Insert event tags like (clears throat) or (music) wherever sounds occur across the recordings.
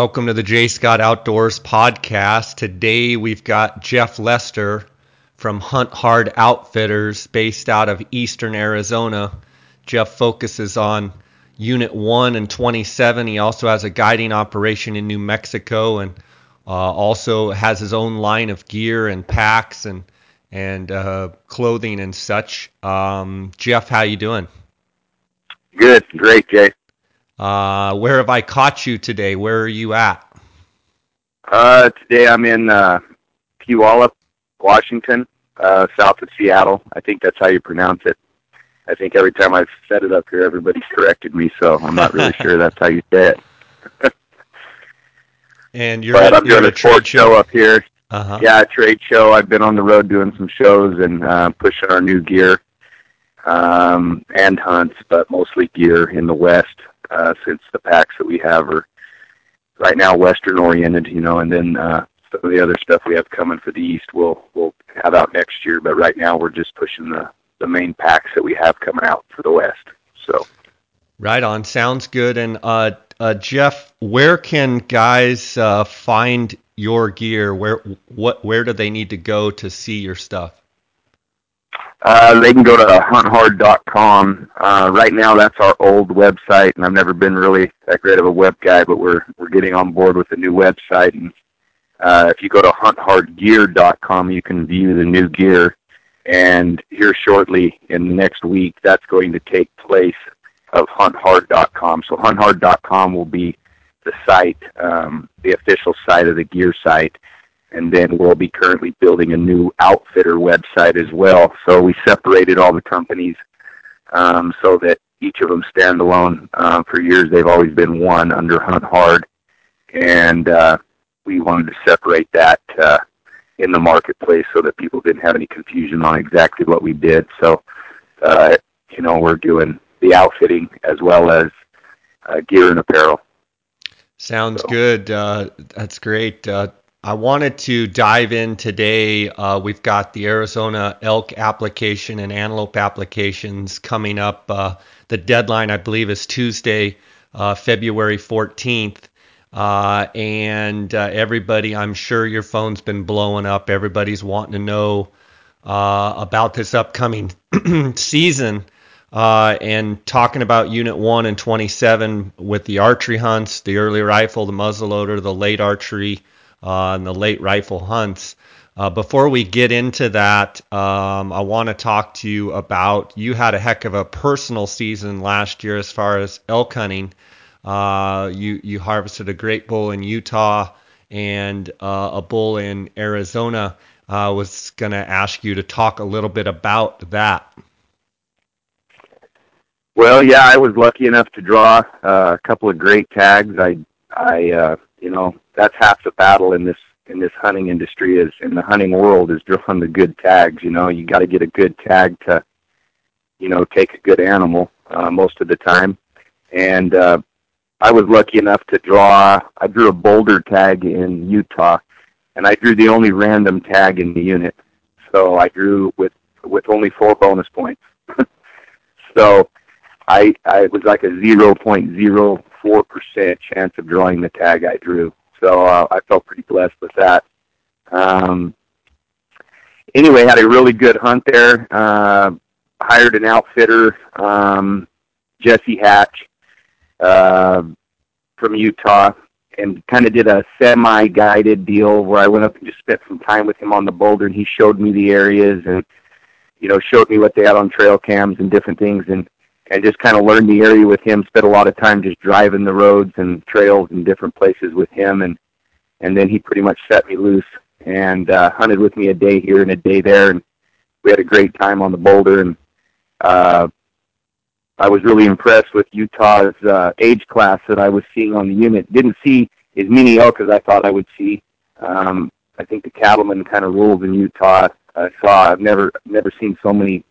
Welcome to the J Scott Outdoors podcast. Today we've got Jeff Lester from Hunt Hard Outfitters based out of Eastern Arizona. Jeff focuses on Unit 1 and 27. He also has a guiding operation in New Mexico and uh, also has his own line of gear and packs and and uh, clothing and such. Um, Jeff, how you doing? Good, great, Jay. Uh, where have I caught you today? Where are you at? Uh, today I'm in uh, Puyallup, Washington, uh, south of Seattle. I think that's how you pronounce it. I think every time I've said it up here, everybody's corrected me, so I'm not really sure that's how you say it. (laughs) and you're but at, I'm you're doing a trade show up here. Uh-huh. Yeah, a trade show. I've been on the road doing some shows and uh, pushing our new gear um, and hunts, but mostly gear in the West uh, since the packs that we have are right now Western oriented, you know, and then uh, some of the other stuff we have coming for the East we'll we'll have out next year. But right now we're just pushing the the main packs that we have coming out for the West. So. Right on. Sounds good. And uh, uh, Jeff, where can guys uh, find your gear? Where what where do they need to go to see your stuff? Uh, they can go to hunthard.com. Uh, right now, that's our old website, and I've never been really that great of a web guy, but we're we're getting on board with a new website. And uh, if you go to hunthardgear.com, you can view the new gear. And here shortly, in the next week, that's going to take place of hunthard.com. So hunthard.com will be the site, um, the official site of the gear site and then we'll be currently building a new outfitter website as well. So we separated all the companies um, so that each of them stand alone. Uh, for years, they've always been one under Hunt Hard, and uh, we wanted to separate that uh, in the marketplace so that people didn't have any confusion on exactly what we did. So, uh, you know, we're doing the outfitting as well as uh, gear and apparel. Sounds so. good. Uh, that's great. Uh, I wanted to dive in today. Uh, we've got the Arizona elk application and antelope applications coming up. Uh, the deadline, I believe, is Tuesday, uh, February 14th. Uh, and uh, everybody, I'm sure your phone's been blowing up. Everybody's wanting to know uh, about this upcoming (clears throat) season. and talking about Unit 1 and 27 with the archery hunts, the early rifle, the muzzleloader, the late archery, uh, the late rifle hunts. Uh, before we get into that, um, I want to talk to you about you had a heck of a personal season last year as far as elk hunting. Uh, you you harvested a great bull in Utah and uh, a bull in Arizona. I was going to ask you to talk a little bit about that. Well, yeah, I was lucky enough to draw uh, a couple of great tags. I I uh, you know that's half the battle in this in this hunting industry is in the hunting world is drawing the good tags. You know, you got to get a good tag to, you know, take a good animal uh, most of the time. And uh, I was lucky enough to draw. I drew a boulder tag in Utah, and I drew the only random tag in the unit. So I drew with with only four bonus points. (laughs) so I I was like a zero point zero four percent chance of drawing the tag I drew. So uh, I felt pretty blessed with that. Um, anyway, had a really good hunt there. Uh, hired an outfitter, um, Jesse Hatch, uh, from Utah, and kind of did a semi-guided deal where I went up and just spent some time with him on the boulder, and he showed me the areas and you know showed me what they had on trail cams and different things, and and just kind of learned the area with him. Spent a lot of time just driving the roads and trails and different places with him, and and then he pretty much set me loose and uh, hunted with me a day here and a day there, and we had a great time on the boulder. And uh, I was really impressed with Utah's uh, age class that I was seeing on the unit. Didn't see as many elk as I thought I would see. Um, I think the cattleman kind of rules in Utah. I saw. I've never never seen so many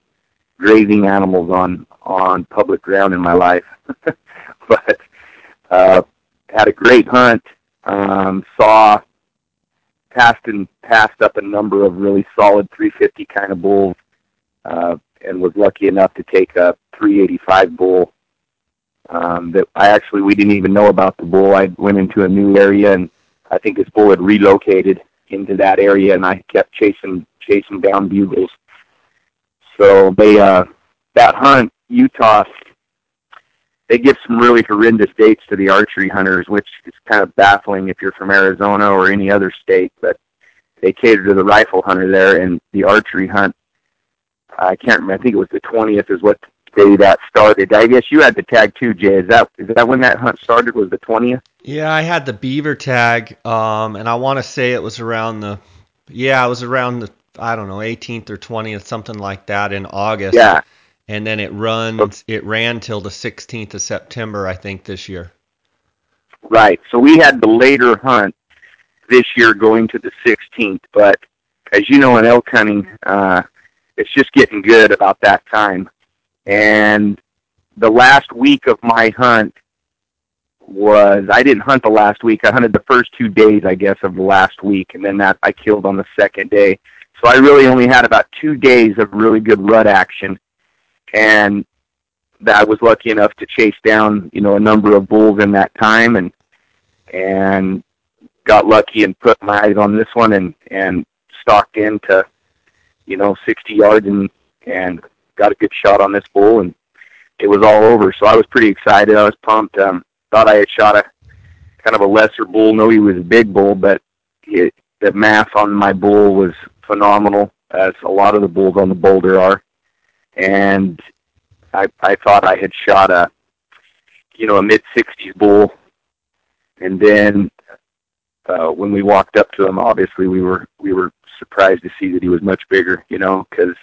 grazing animals on on public ground in my life. (laughs) but uh, had a great hunt. Um, saw passed and passed up a number of really solid 350 kind of bulls, uh, and was lucky enough to take a 385 bull Um, that I actually we didn't even know about the bull. I went into a new area and I think this bull had relocated into that area, and I kept chasing chasing down bugles. So they uh, that hunt Utah they give some really horrendous dates to the archery hunters, which is kind of baffling if you're from Arizona or any other state. But they cater to the rifle hunter there, and the archery hunt. I can't remember. I think it was the twentieth is what day that started. I guess you had the tag too, Jay. Is that is that when that hunt started? Was the twentieth? Yeah, I had the beaver tag, um, and I want to say it was around the. Yeah, it was around the I don't know 18th or 20th, something like that in August. Yeah and then it runs it ran till the 16th of September I think this year. Right. So we had the later hunt this year going to the 16th, but as you know in elk hunting, uh, it's just getting good about that time. And the last week of my hunt was I didn't hunt the last week. I hunted the first two days, I guess, of the last week, and then that I killed on the second day. So I really only had about two days of really good rut action and I was lucky enough to chase down, you know, a number of bulls in that time and and got lucky and put my eyes on this one and and stalked into, you know, 60 yards and and got a good shot on this bull and it was all over. So I was pretty excited. I was pumped. Um, thought I had shot a kind of a lesser bull. No, he was a big bull, but it, the mass on my bull was phenomenal, as a lot of the bulls on the boulder are. And I I thought I had shot a you know a mid 60s bull, and then uh, when we walked up to him, obviously we were we were surprised to see that he was much bigger, you know, because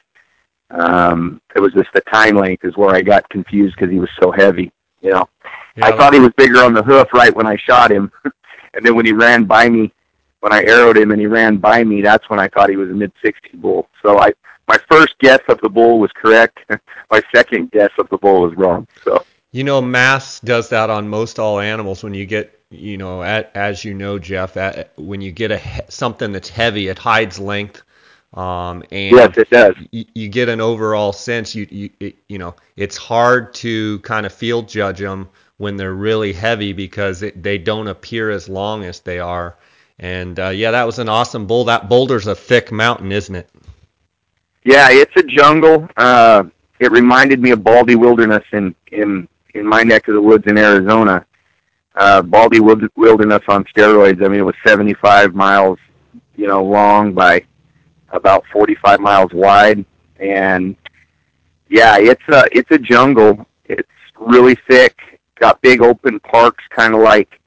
um, it was just the time length is where I got confused because he was so heavy, you know. Yeah, I thought he was bigger on the hoof right when I shot him, (laughs) and then when he ran by me, when I arrowed him and he ran by me, that's when I thought he was a mid 60 bull. So I my first guess of the bull was correct. (laughs) my second guess of the bull was wrong. So you know, mass does that on most all animals. When you get, you know, at, as you know, Jeff, at, when you get a something that's heavy, it hides length. Um, and yes, it does. You, you get an overall sense. You you it, you know, it's hard to kind of field judge them when they're really heavy because it, they don't appear as long as they are. And uh, yeah, that was an awesome bull. That boulder's a thick mountain, isn't it? Yeah, it's a jungle. Uh, it reminded me of Baldy Wilderness in in in my neck of the woods in Arizona. Uh, Baldy Wilderness on steroids. I mean, it was 75 miles, you know, long by about 45 miles wide, and yeah, it's a it's a jungle. It's really thick. Got big open parks, kind of like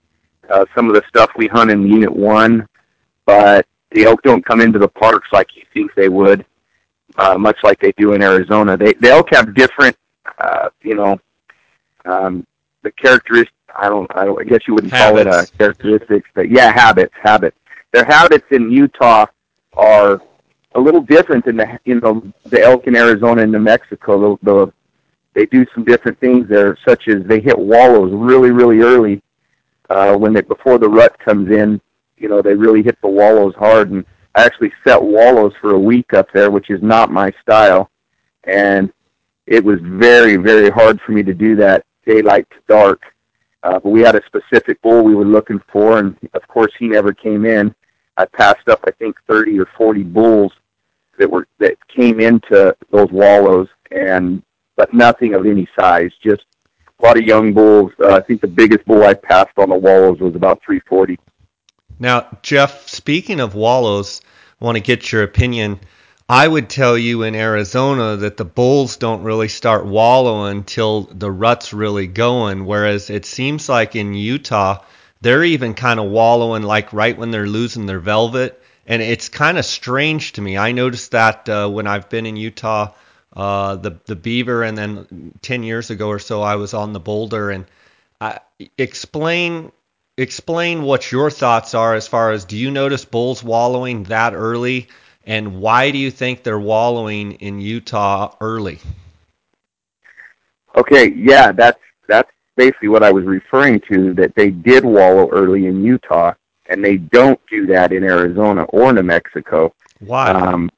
uh, some of the stuff we hunt in Unit One, but the elk don't come into the parks like you think they would uh, much like they do in Arizona. They they all have different, uh, you know, um, the characteristics. I don't, I don't. I guess you wouldn't habits. call it a characteristics, but yeah, habits, habits. Their habits in Utah are a little different than the you know the elk in Arizona and New Mexico. The, the they do some different things there, such as they hit wallows really, really early uh, when they before the rut comes in. You know, they really hit the wallows hard, and I actually set wallows for a week up there, which is not my style, and it was very, very hard for me to do that daylight to dark. Uh, but we had a specific bull we were looking for, and of course he never came in. I passed up, I think, 30 or 40 bulls that were that came into those wallows, and but nothing of any size. Just a lot of young bulls. Uh, I think the biggest bull I passed on the wallows was about 340. Now, Jeff, speaking of wallows, I want to get your opinion. I would tell you in Arizona that the bulls don't really start wallowing until the rut's really going, whereas it seems like in Utah, they're even kind of wallowing like right when they're losing their velvet. And it's kind of strange to me. I noticed that uh, when I've been in Utah, uh, the the beaver, and then 10 years ago or so, I was on the boulder. And I, explain explain what your thoughts are as far as do you notice bulls wallowing that early, and why do you think they're wallowing in Utah early? Okay, yeah, that's that's basically what I was referring to. That they did wallow early in Utah, and they don't do that in Arizona or New Mexico. Why? Um,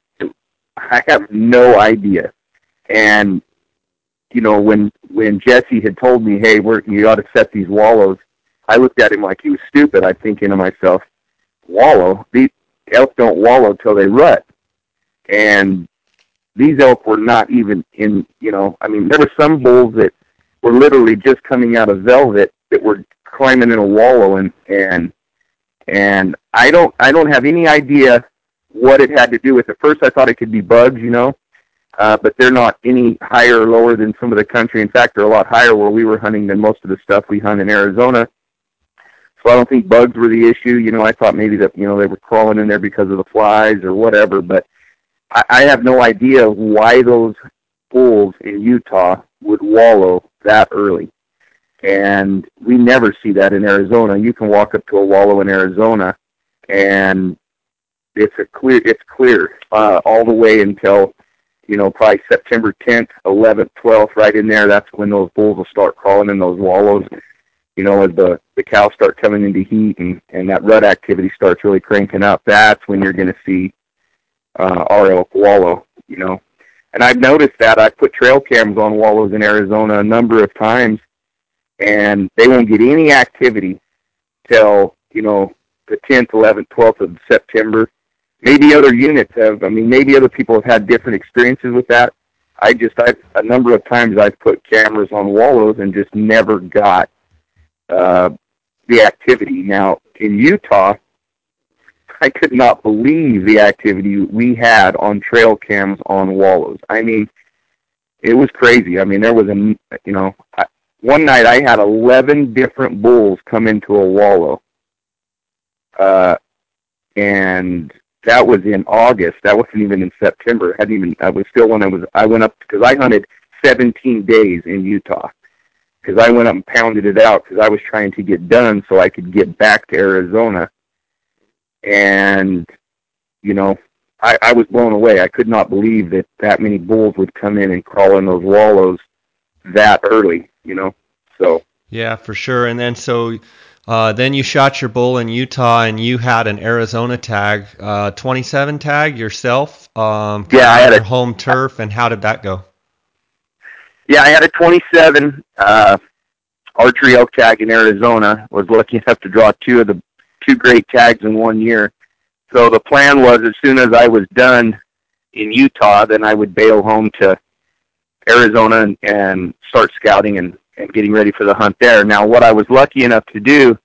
I have no idea, and you know, when when Jesse had told me, "Hey, we're you ought to set these wallows," I looked at him like he was stupid. I'm thinking to myself, "Wallow? These elk don't wallow till they rut," and these elk were not even in. You know, I mean, there were some bulls that were literally just coming out of velvet that were climbing in a wallow, and and and I don't I don't have any idea what it had to do with. At first, I thought it could be bugs, you know, uh, but they're not any higher or lower than some of the country. In fact, they're a lot higher where we were hunting than most of the stuff we hunt in Arizona. So I don't think bugs were the issue. You know, I thought maybe that you know they were crawling in there because of the flies or whatever. But I, I have no idea why those bulls in Utah would wallow that early. And we never see that in Arizona. You can walk up to a wallow in Arizona, and it's a clear. It's clear uh, all the way until you know, probably September 10th, 11th, 12th, right in there. That's when those bulls will start crawling in those wallows. You know, as the the cows start coming into heat and and that rut activity starts really cranking up. That's when you're going to see uh, our elk wallow. You know, and I've noticed that I put trail cams on wallows in Arizona a number of times, and they won't get any activity till you know the 10th, 11th, 12th of September maybe other units have. I mean, maybe other people have had different experiences with that. I just, I a number of times I've put cameras on wallows and just never got uh, the activity. Now in Utah, (laughs) I could not believe the activity we had on trail cams on wallows. I mean, it was crazy. I mean, there was a, you know, I, one night I had 11 different bulls come into a wallow. Uh, and that was in August. That wasn't even in September. I hadn't even. I was still when I was. I went up because I hunted 17 days in Utah because I went up and pounded it out because I was trying to get done so I could get back to Arizona. And you know, I, I was blown away. I could not believe that that many bulls would come in and crawl in those wallows that early. You know, so. Yeah, for sure. And then so uh, then you shot your bull in Utah, and you had an Arizona tag, uh, 27 tag yourself. Um, yeah, I had a home turf, and how did that go? Yeah, I had a 27 uh, archery elk tag in Arizona. Was lucky enough to draw two of the two great tags in one year. So the plan was, as soon as I was done in Utah, then I would bail home to Arizona and, and start scouting and and getting ready for the hunt there. Now, what I was lucky enough to do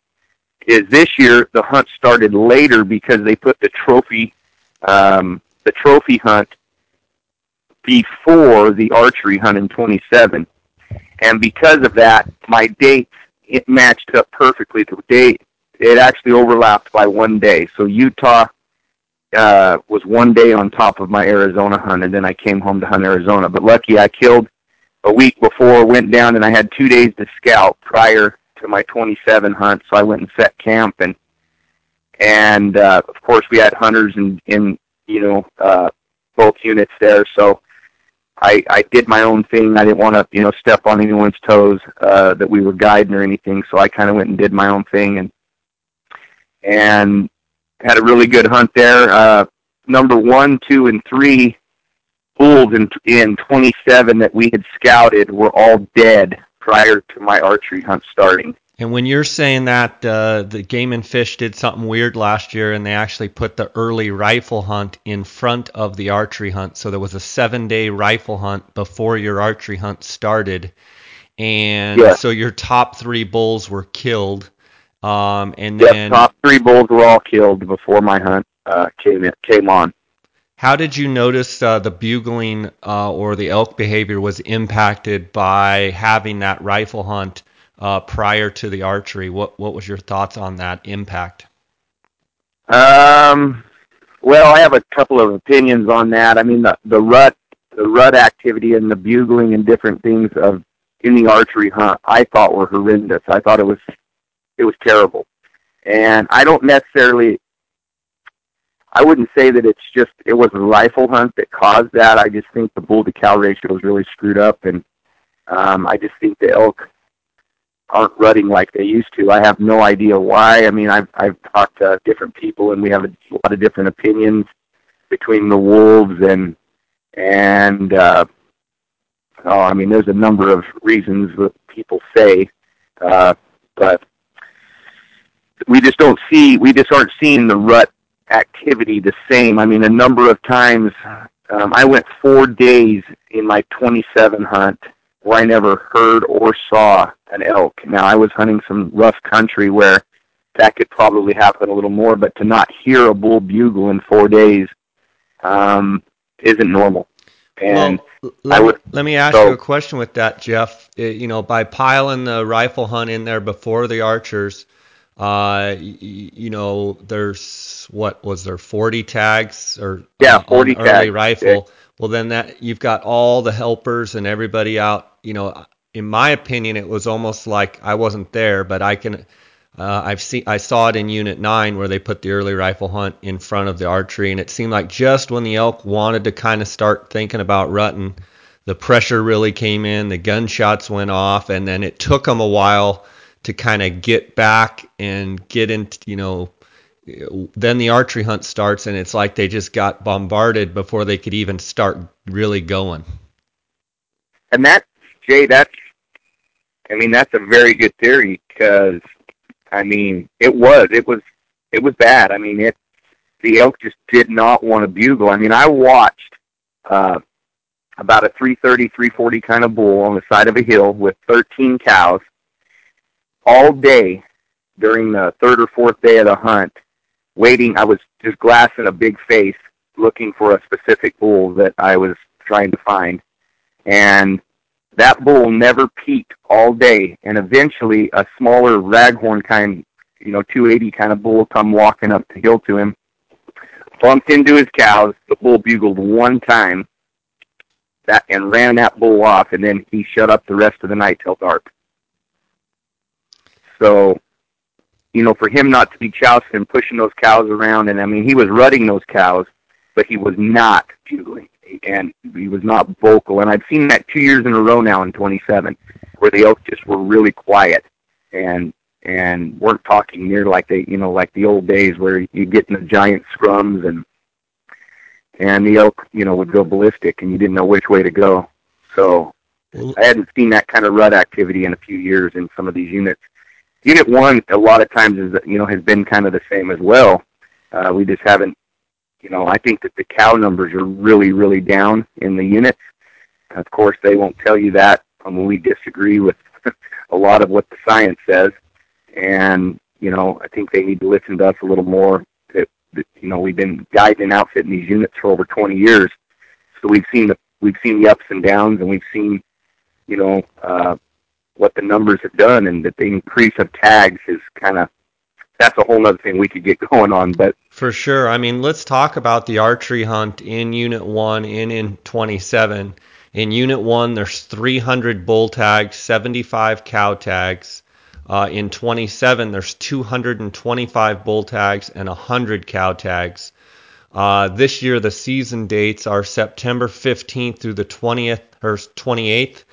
is this year the hunt started later because they put the trophy um, the trophy hunt before the archery hunt in 27, and because of that, my dates it matched up perfectly. The date it actually overlapped by one day. So Utah uh, was one day on top of my Arizona hunt, and then I came home to hunt Arizona. But lucky I killed a week before, went down and I had two days to scout prior to my 27 hunt. So I went and set camp and, and, uh, of course we had hunters in, in, you know, uh, both units there. So I, I did my own thing. I didn't want to, you know, step on anyone's toes, uh, that we were guiding or anything. So I kind of went and did my own thing and, and had a really good hunt there. Uh, number one, two, and three bulls in in 27 that we had scouted were all dead prior to my archery hunt starting. And when you're saying that uh, the Game and Fish did something weird last year, and they actually put the early rifle hunt in front of the archery hunt, so there was a seven-day rifle hunt before your archery hunt started, and yeah. so your top three bulls were killed. Um, and then top three bulls were all killed before my hunt uh, came in, came on. How did you notice uh, the bugling uh, or the elk behavior was impacted by having that rifle hunt uh, prior to the archery? What what was your thoughts on that impact? Um, well, I have a couple of opinions on that. I mean, the the rut the rut activity and the bugling and different things of in the archery hunt, I thought were horrendous. I thought it was it was terrible, and I don't necessarily I wouldn't say that it's just it was a rifle hunt that caused that. I just think the bull to cow ratio was really screwed up, and um, I just think the elk aren't rutting like they used to. I have no idea why. I mean, I've I've talked to different people, and we have a lot of different opinions between the wolves and and uh, oh, I mean, there's a number of reasons that people say, uh, but we just don't see, we just aren't seeing the rut activity the same. I mean, a number of times, um, I went four days in my 27 hunt where I never heard or saw an elk. Now, I was hunting some rough country where that could probably happen a little more, but to not hear a bull bugle in four days um, isn't normal. And well, let, would, let me ask so, you a question with that, Jeff. It, you know, by piling the rifle hunt in there before the archers, uh, you, you know, there's what was there 40 tags or yeah, 40 tags. early rifle. Yeah. Well, then that you've got all the helpers and everybody out. You know, in my opinion, it was almost like I wasn't there, but I can uh, I've seen I saw it in Unit Nine where they put the early rifle hunt in front of the archery, and it seemed like just when the elk wanted to kind of start thinking about rutting, the pressure really came in, the gunshots went off, and then it took them a while to kind of get back and get into you know. Then the archery hunt starts, and it's like they just got bombarded before they could even start really going. And that, Jay, that's, I mean, that's a very good theory because I mean, it was it was it was bad. I mean, it the elk just did not want to bugle. I mean, I watched uh, about a 330, 340 kind of bull on the side of a hill with 13 cows all day during the third or fourth day of the hunt, waiting. I was just glassing a big face looking for a specific bull that I was trying to find. And that bull never peaked all day, and eventually a smaller raghorn kind, you know, 280 kind of bull come walking up the hill to him, bumped into his cows. The bull bugled one time, that and ran that bull off, and then he shut up the rest of the night till dark. So, you know, for him not to be chousing and pushing those cows around, and I mean, he was rutting those cows, but he was not bugling and he was not vocal. And I've seen that two years in a row now in 27, where the elk just were really quiet and and weren't talking near like they you know like the old days where you get in the giant scrums and and the elk you know would go ballistic and you didn't know which way to go. So I hadn't seen that kind of rut activity in a few years in some of these units. Unit one, a lot of times, is you know has been kind of the same as well. Uh, we just haven't you know, I think that the cow numbers are really, really down in the units. Of course, they won't tell you that when we disagree with (laughs) a lot of what the science says. And, you know, I think they need to listen to us a little more. That, that you know, we've been guiding and outfitting these units for over 20 years. So we've seen the, we've seen the ups and downs and we've seen, you know, uh, what the numbers have done and that the increase of tags is kind of that's a whole other thing we could get (laughs) going on. But for sure, I mean, let's talk about the archery hunt in Unit One and in 27. In Unit One, there's 300 bull tags, 75 cow tags. Uh, in 27, there's 225 bull tags and 100 cow tags. Uh, this year, the season dates are September 15th through the 20th or 28th,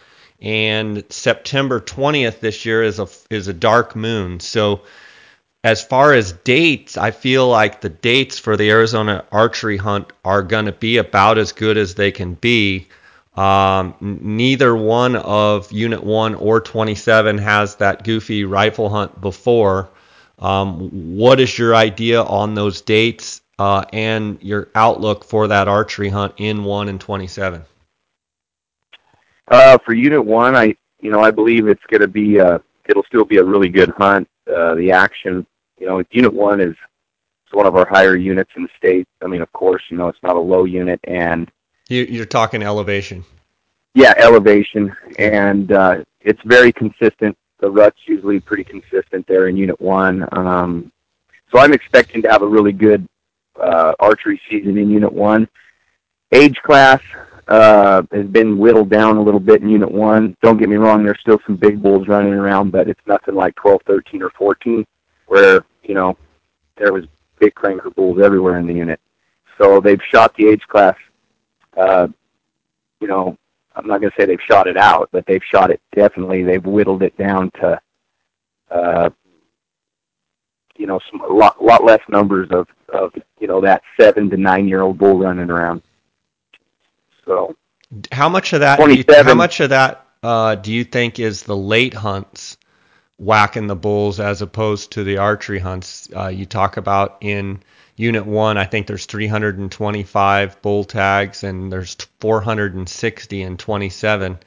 and September 20th this year is a is a dark moon. So as far as dates, I feel like the dates for the Arizona archery hunt are going to be about as good as they can be. Um, neither one of Unit 1 or 27 has that goofy rifle hunt before. Um, what is your idea on those dates uh, and your outlook for that archery hunt in 1 and 27? Uh, for Unit 1, I you know I believe it's going to be uh, it'll still be a really good hunt. Uh, the action you know, Unit One is it's one of our higher units in the state. I mean, of course, you know, it's not a low unit, and you're talking elevation. Yeah, elevation, and uh, it's very consistent. The rut's usually pretty consistent there in Unit One. Um, so I'm expecting to have a really good uh, archery season in Unit One. Age class uh, has been whittled down a little bit in Unit One. Don't get me wrong; there's still some big bulls running around, but it's nothing like 12, 13, or 14, where you know, there was big cranker bulls everywhere in the unit. So they've shot the age class. Uh, you know, I'm not going to say they've shot it out, but they've shot it definitely. They've whittled it down to, uh, you know, some a lot lot less numbers of of you know that seven to nine year old bull running around. So How much of that? Do you, how much of that uh, do you think is the late hunts whacking the bulls as opposed to the archery hunts? Uh, you talk about in Unit One, I think there's 325 bull tags and there's 460 in 27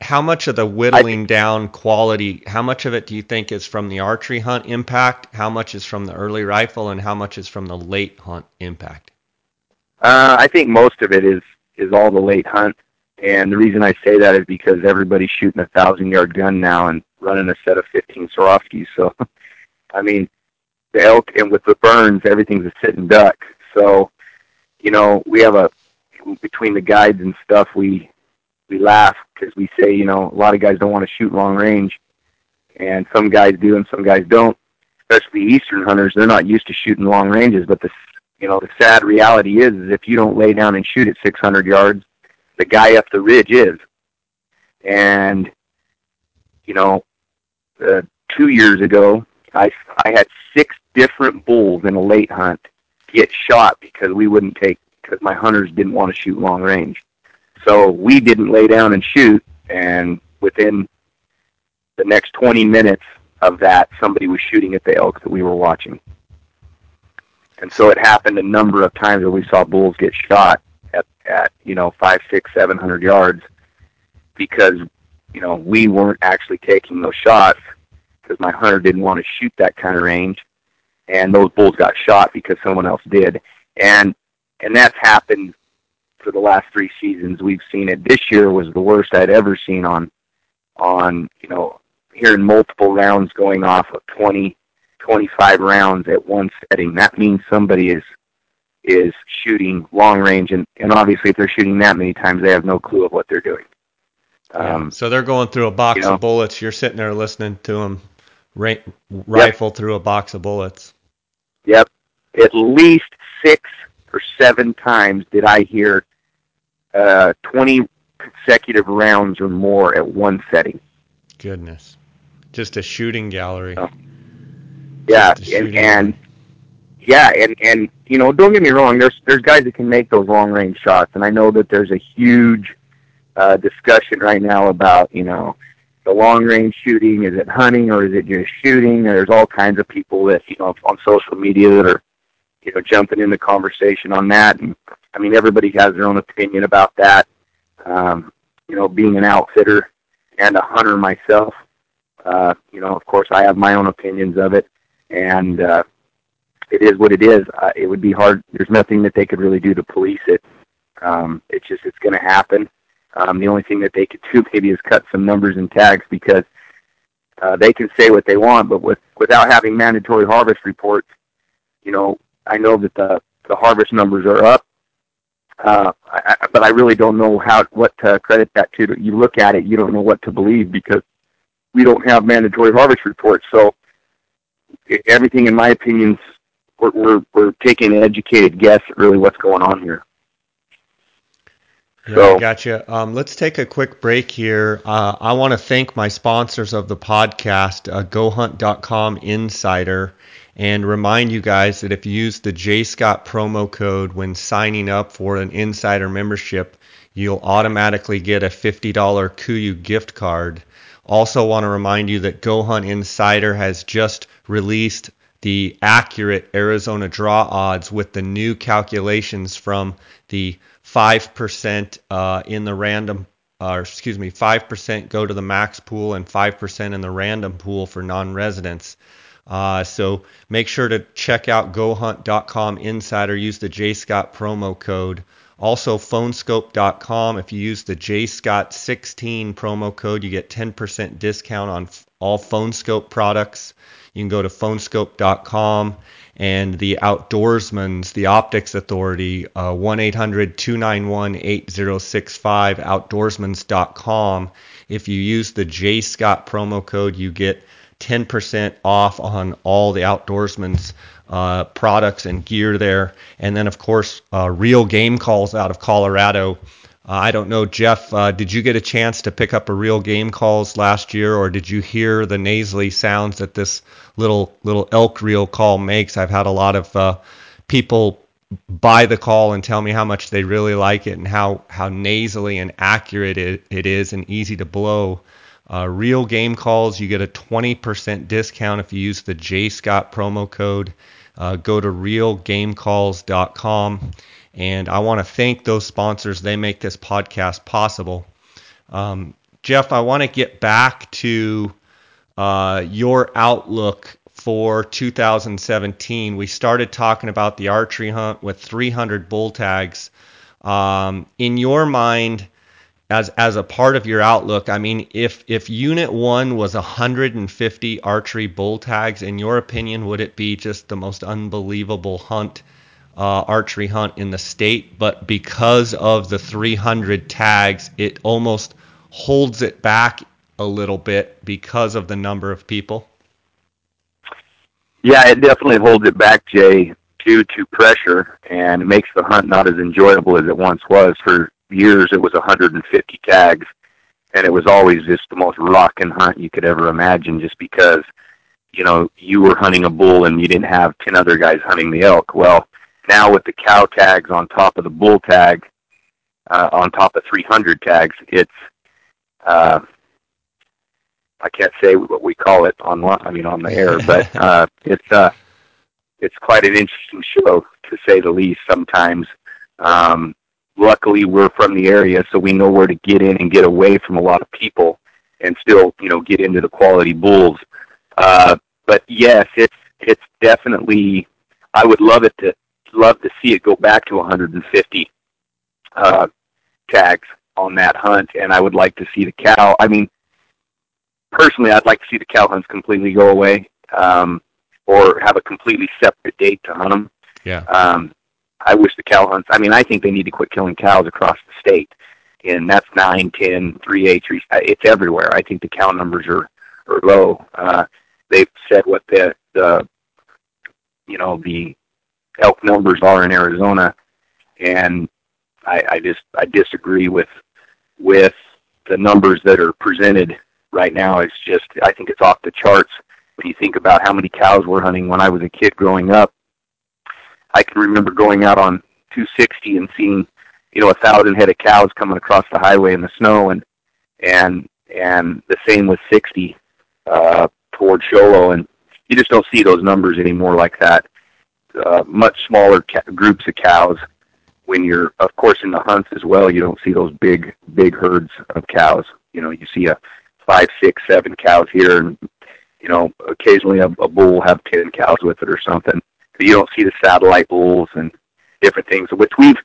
how much of the whittling down quality how much of it do you think is from the archery hunt impact how much is from the early rifle and how much is from the late hunt impact uh, i think most of it is is all the late hunt and the reason i say that is because everybody's shooting a thousand yard gun now and running a set of 15 Swarovskis so (laughs) i mean the elk and with the burns everything's a sitting duck so you know we have a between the guides and stuff we we laugh because we say, you know, a lot of guys don't want to shoot long range, and some guys do and some guys don't. Especially eastern hunters, they're not used to shooting long ranges. But the, you know, the sad reality is, is if you don't lay down and shoot at 600 yards, the guy up the ridge is. And, you know, uh, two years ago, I I had six different bulls in a late hunt get shot because we wouldn't take because my hunters didn't want to shoot long range. So we didn't lay down and shoot, and within the next 20 minutes of that, somebody was shooting at the elk that we were watching. And so it happened a number of times that we saw bulls get shot at, at you know, five, six, seven hundred yards because, you know, we weren't actually taking those shots because my hunter didn't want to shoot that kind of range. And those bulls got shot because someone else did. And and that's happened for the last three seasons we've seen it. This year was the worst I'd ever seen on on you know hearing multiple rounds going off of 20, 25 rounds at one setting. That means somebody is is shooting long range, and and obviously if they're shooting that many times, they have no clue of what they're doing. Um, so they're going through a box you know, of bullets. You're sitting there listening to them ra- rifle yep. through a box of bullets. Yep, at least six or seven times did I hear uh, 20 consecutive rounds or more at one setting. Goodness. Just a shooting gallery. Yeah, and, and yeah, and and you know, don't get me wrong. There's there's guys that can make those long range shots, and I know that there's a huge uh, discussion right now about you know the long range shooting. Is it hunting or is it just shooting? There's all kinds of people that you know on social media that are you know jumping in the conversation on that, and I mean, everybody has their own opinion about that. Um, you know, being an outfitter and a hunter myself, uh, you know, of course, I have my own opinions of it, and uh, it is what it is. Uh, it would be hard. There's nothing that they could really do to police it. Um, it's just it's going to happen. Um, the only thing that they could do (laughs) maybe is cut some numbers and tags because uh, they can say what they want, but with without having mandatory harvest reports, you know, I know that the the harvest numbers are up, uh, I, but I really don't know how what to credit that to. You look at it, you don't know what to believe because we don't have mandatory harvest reports. So everything, in my opinion, we're, we're, we're taking an educated guess at really what's going on here. Yeah, so, gotcha. Um, let's take a quick break here. Uh, I want to thank my sponsors of the podcast, uh, GoHunt.com Insider and remind you guys that if you use the J Scott promo code when signing up for an insider membership, you'll automatically get a $50 KUIU gift card. Also, want to remind you that Go Hunt Insider has just released the accurate Arizona draw odds with the new calculations from the 5% uh, in the random, uh, excuse me, 5% go to the max pool and 5% in the random pool for non residents. Uh, so make sure to check out GoHunt.com Insider. Use the JScott promo code. Also, phonescope.com. If you use the JScott16 promo code, you get 10% discount on all PhoneScope products. You can go to phonescope.com and the Outdoorsman's, the Optics Authority, uh, 1 800 291 8065, outdoorsmans.com. If you use the J Scott promo code, you get 10% off on all the outdoorsman's uh, products and gear there. And then, of course, uh, Real Game Calls out of Colorado. Uh, I don't know, Jeff, uh, did you get a chance to pick up a Real Game Calls last year, or did you hear the nasally sounds that this little little elk reel call makes? I've had a lot of uh, people buy the call and tell me how much they really like it and how, how nasally and accurate it, it is and easy to blow. Uh, real game calls, you get a 20% discount if you use the J Scott promo code. Uh, go to realgamecalls.com. And I want to thank those sponsors. They make this podcast possible. Um, Jeff, I want to get back to uh, your outlook for 2017. We started talking about the archery hunt with 300 bull tags. Um, in your mind, as as a part of your outlook, I mean, if if Unit One was 150 archery bull tags, in your opinion, would it be just the most unbelievable hunt, uh, archery hunt in the state? But because of the 300 tags, it almost holds it back a little bit because of the number of people. Yeah, it definitely holds it back, Jay, due to pressure, and makes the hunt not as enjoyable as it once was. For years, it was 150 tags, and it was always just the most rocking hunt you could ever imagine, just because you know you were hunting a bull and you didn't have 10 other guys hunting the elk. Well, now with the cow tags on top of the bull tag, uh, on top of 300 tags, it's uh, I can't say what we call it on I mean on the air, (laughs) but uh, it's uh, it's quite an interesting show to say the least. Sometimes, um, luckily we're from the area, so we know where to get in and get away from a lot of people, and still you know get into the quality bulls. Uh, but yes, it's it's definitely. I would love it to love to see it go back to 150 uh, tags on that hunt, and I would like to see the cow. I mean, personally, I'd like to see the cow hunts completely go away, um, or have a completely separate date to hunt them. Yeah. Um, I wish the cow hunts. I mean, I think they need to quit killing cows across the state, and that's nine, ten, three A. It's everywhere. I think the cow numbers are are low. Uh, they've said what the the you know the elk numbers are in Arizona, and I, I just I disagree with with the numbers that are presented right now. It's just I think it's off the charts when you think about how many cows we're hunting. When I was a kid growing up, I can remember going out on 260 and seeing you know a thousand head of cows coming across the highway in the snow, and and and the same with 60 uh, toward Show Low, and you just don't see those numbers anymore like that. Uh, much smaller ca- groups of cows when you're, of course, in the hunts as well, you don't see those big, big herds of cows. You know, you see a five, six, seven cows here, and you know, occasionally a, a bull will have ten cows with it or something. But you don't see the satellite bulls and different things, which we've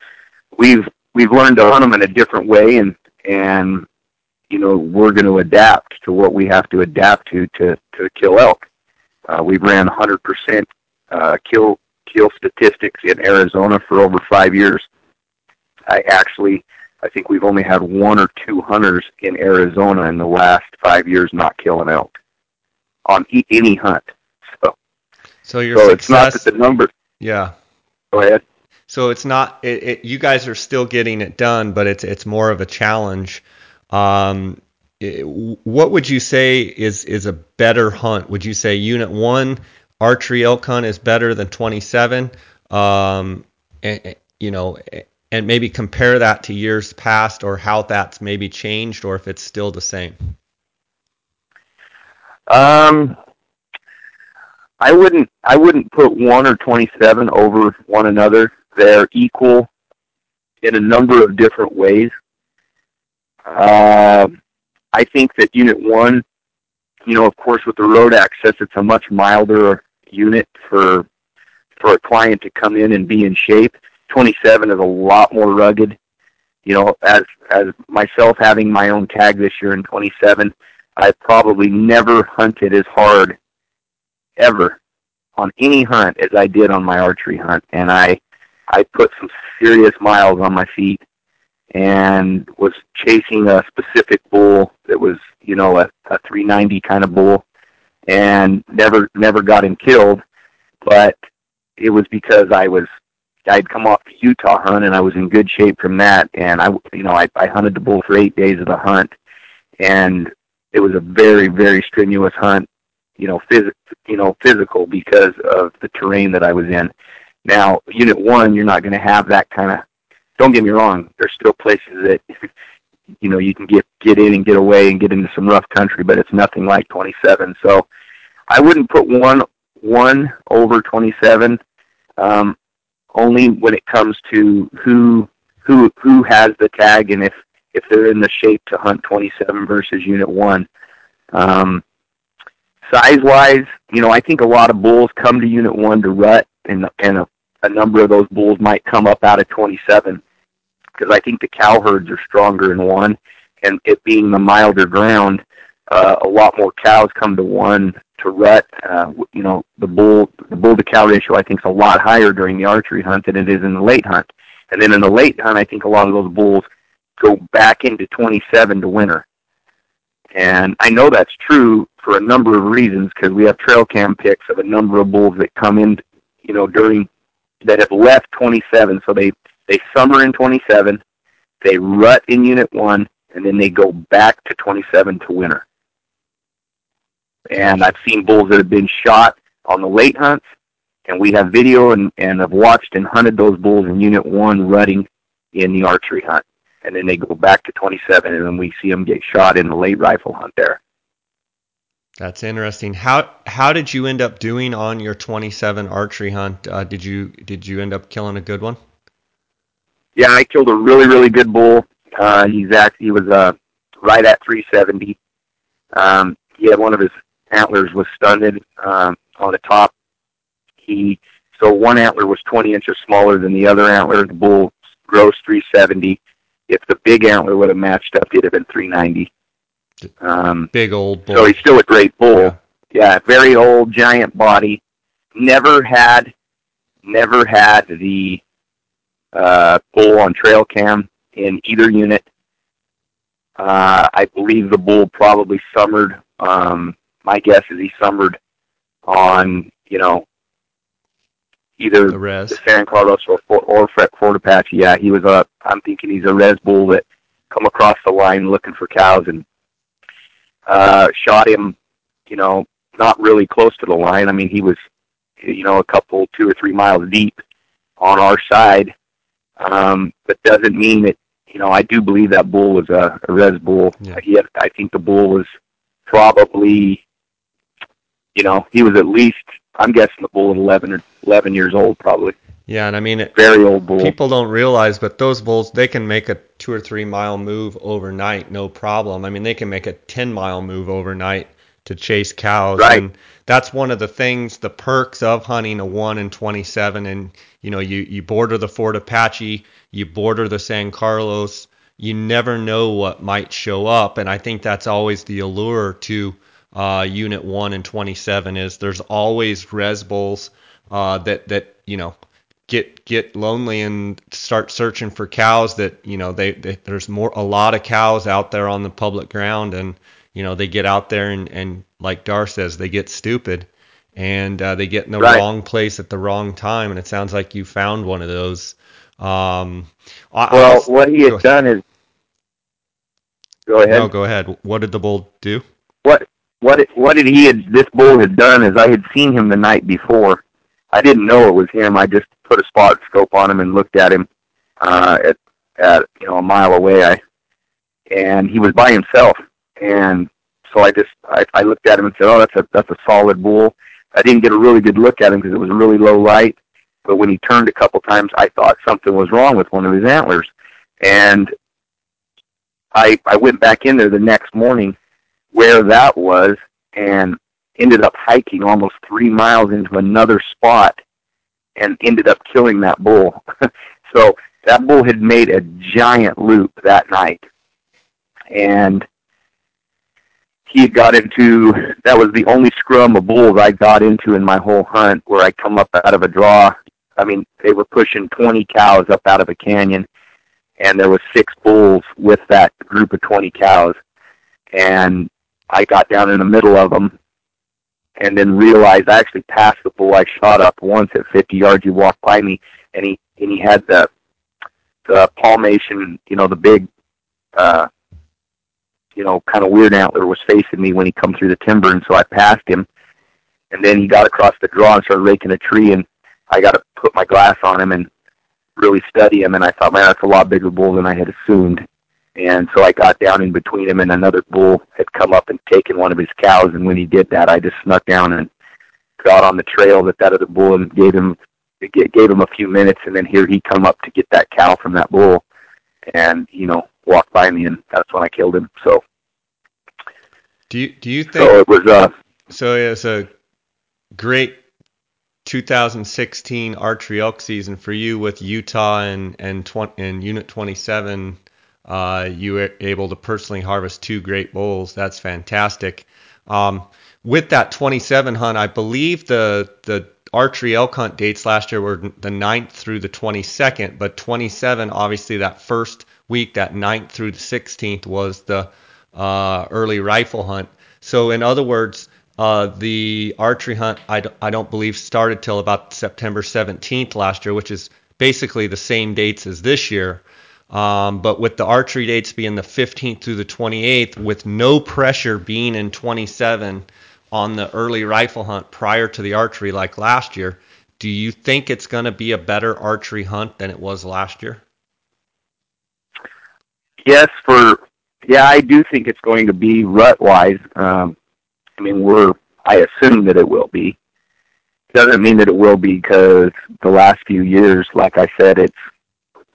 we've we've learned to hunt them in a different way, and and you know, we're going to adapt to what we have to adapt to to to kill elk. Uh, we've ran 100% uh, kill kill statistics in Arizona for over five years. I actually, I think we've only had one or two hunters in Arizona in the last five years not kill an elk on e- any hunt. So, your so success, it's not that the number. Yeah. Go ahead. So it's not. It, it, you guys are still getting it done, but it's it's more of a challenge. Um, it, what would you say is is a better hunt? Would you say Unit One archery elk hunt is better than 27? Um, and, you know, and maybe compare that to years past, or how that's maybe changed, or if it's still the same. Um, I wouldn't I wouldn't put one or 27 over one another. They're equal in a number of different ways. Uh, I think that Unit 1, you know, of course, with the road access, it's a much milder unit for for a client to come in and be in shape. 27 is a lot more rugged. You know, as as myself having my own tag this year in 27, I've probably never hunted as hard ever on any hunt as I did on my archery hunt, and I I put some serious miles on my feet and was chasing a specific bull that was, you know, a, a 390 kind of bull, and never never got him killed. But it was because I was I'd come off the Utah hunt and I was in good shape from that, and I you know I, I hunted the bull for eight days of the hunt, and it was a very very strenuous hunt, you know phys you know physical because of the terrain that I was in. Now, Unit One, you're not going to have that kind of. Don't get me wrong. There's still places that (laughs) you know you can get get in and get away and get into some rough country, but it's nothing like 27. So I wouldn't put one one over 27. Um, only when it comes to who who who has the tag and if if they're in the shape to hunt 27 versus Unit One. Um, size wise, you know, I think a lot of bulls come to Unit One to rut, and and a, a number of those bulls might come up out of 27 because I think the cow herds are stronger in one, and it being the milder ground, uh, a lot more cows come to one to rut. Uh, you know, the bull the bull to cow ratio I think is a lot higher during the archery hunt than it is in the late hunt. And then in the late hunt, I think a lot of those bulls go back into 27 to winter. And I know that's true for a number of reasons because we have trail cam pics of a number of bulls that come in, you know, during that have left 27. So they they summer in 27, they rut in Unit One, and then they go back to 27 to winter. And I've seen bulls that have been shot on the late hunts, and we have video and, and have watched and hunted those bulls in Unit 1 rutting in the archery hunt. And then they go back to 27, and then we see them get shot in the late rifle hunt there. That's interesting. How how did you end up doing on your 27 archery hunt? Uh, did you did you end up killing a good one? Yeah, I killed a really really good bull. Uh, he's actually he was uh, right at 370. Um, he had one of his antlers was stunted um, on the top. He so one antler was 20 inches smaller than the other antler. The bull gross 370. If the big antler would have matched up, it'd have been 390. Um, big old bull. So he's still a great bull. Yeah. yeah, very old, giant body. Never had, never had the uh, bull on trail cam in either unit. Uh, I believe the bull probably summered um, my guess is he summered on, you know, either the, res. the San Carlos or or Fort Apache. Yeah, he was a. I'm thinking he's a res bull that come across the line looking for cows and uh, shot him. You know, not really close to the line. I mean, he was, you know, a couple, two or three miles deep on our side. Um, but doesn't mean that you know. I do believe that bull was a, a res bull. Yeah. He had, I think the bull was probably you know, he was at least, I'm guessing the bull at 11 or 11 years old probably. Yeah, and I mean, it, very old bull. People don't realize, but those bulls they can make a two or three mile move overnight, no problem. I mean, they can make a 10 mile move overnight to chase cows, right. and that's one of the things, the perks of hunting a one and 27. And you know, you you border the Fort Apache, you border the San Carlos. You never know what might show up, and I think that's always the allure to uh, Unit 1 and 27 is there's always res bulls uh, that that you know get get lonely and start searching for cows that you know they, they, there's more a lot of cows out there on the public ground and you know they get out there and and like Dar says they get stupid and uh, they get in the right. wrong place at the wrong time. And it sounds like you found one of those. Um I, well I what he had done is go ahead. No go ahead. What did the bull do? What what what did he had this bull had done is I had seen him the night before. I didn't know it was him. I just put a spot scope on him and looked at him uh, at at you know a mile away. I and he was by himself, and so I just I, I looked at him and said, "Oh, that's a that's a solid bull." I didn't get a really good look at him because it was really low light. But when he turned a couple times, I thought something was wrong with one of his antlers, and I I went back in there the next morning where that was and ended up hiking almost three miles into another spot and ended up killing that bull. (laughs) so that bull had made a giant loop that night. And he had got into that was the only scrum of bulls I got into in my whole hunt where I come up out of a draw. I mean, they were pushing 20 cows up out of a canyon and there was six bulls with that group of 20 cows. And I got down in the middle of them and then realized I actually passed the bull I shot up once at 50 yards. He walked by me and he, and he had the, the palmation, you know, the big, uh, you know, kind of weird antler was facing me when he come through the timber. And so I passed him and then he got across the draw and started raking a tree. And I got to put my glass on him and really study him. And I thought, man, that's a lot bigger bull than I had assumed. And so I got down in between him and another bull had come up and taken one of his cows. And when he did that, I just snuck down and got on the trail that that other bull and gave him gave him a few minutes. And then here he come up to get that cow from that bull, and you know walked by me, and that's when I killed him. So. Do you do you think? So it was uh. So it was a great 2016 archery elk season for you with Utah and and, 20, and Unit 27 uh, you were able to personally harvest two great bulls. That's fantastic. Um, with that 27 hunt, I believe the the archery elk hunt dates last year were the 9th through the 22nd, but 27, obviously that first week, that 9th through the 16th, was the uh, early rifle hunt. So, in other words, uh, the archery hunt, I d- I don't believe, started till about September 17th last year, which is basically the same dates as this year. Um, but with the archery dates being the 15th through the 28th, with no pressure being in 27 on the early rifle hunt prior to the archery like last year, do you think it's going to be a better archery hunt than it was last year? Yes, for yeah, I do think it's going to be rut wise. Um, I mean, we're I assume that it will be. Doesn't mean that it will be because the last few years, like I said, it's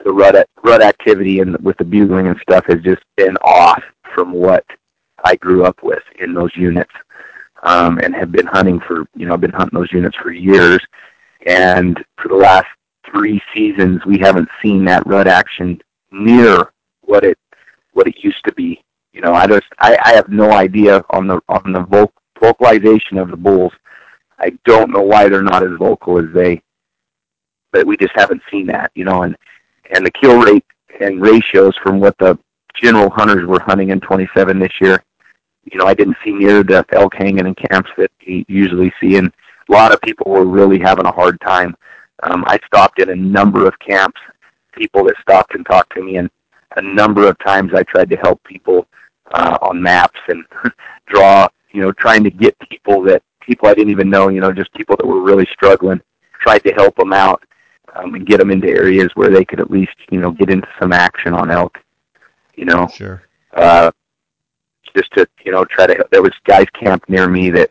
the rut rut activity and with the bugling and stuff has just been off from what I grew up with in those units, um, and have been hunting for you know I've been hunting those units for years, and for the last three seasons we haven't seen that rut action near what it what it used to be. You know, I just I, I have no idea on the on the voc- vocalization of the bulls. I don't know why they're not as vocal as they, but we just haven't seen that. You know, and and the kill rate and ratios from what the general hunters were hunting in 27 this year. You know, I didn't see near the elk hanging in camps that you usually see, and a lot of people were really having a hard time. Um, I stopped in a number of camps, people that stopped and talked to me, and a number of times I tried to help people uh, on maps and (laughs) draw, you know, trying to get people that people I didn't even know, you know, just people that were really struggling, tried to help them out um, and get them into areas where they could at least you know get into some action on elk. You know, sure. Uh, just to you know try to. There was guys camped near me that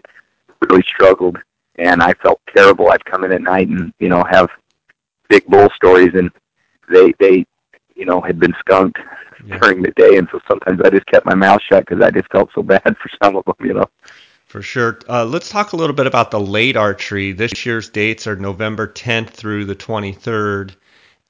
really struggled, and I felt terrible. I'd come in at night and you know have big bull stories, and they they you know had been skunked yeah. during the day, and so sometimes I just kept my mouth shut because I just felt so bad (laughs) for some of them. You know. For sure. Uh, let's talk a little bit about the late archery. This year's dates are November 10th through the 23rd.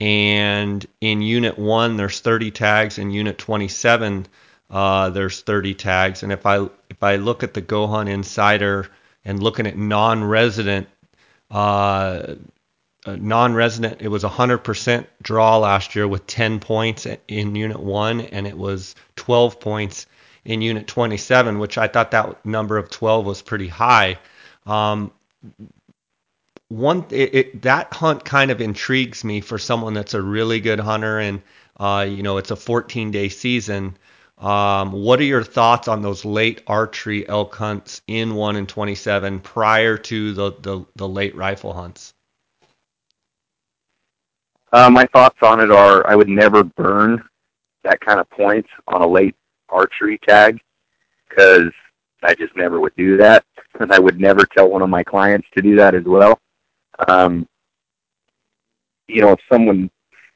And in Unit 1, there's 30 tags. In Unit 27, uh, there's 30 tags. And if I if I look at the GoHunt Insider and looking at non-resident, uh, uh non-resident, it was 100% draw last year with 10 points in Unit 1, and it was 12 points in Unit 27, which I thought that number of 12 was pretty high. Um, one it, it, that hunt kind of intrigues me for someone that's a really good hunter, and uh, you know it's a 14 day season. Um, what are your thoughts on those late archery elk hunts in 1 and 27 prior to the, the, the late rifle hunts? Uh, my thoughts on it are I would never burn that kind of points on a late archery tag because I just never would do that, and I would never tell one of my clients to do that as well. Um, you know, if someone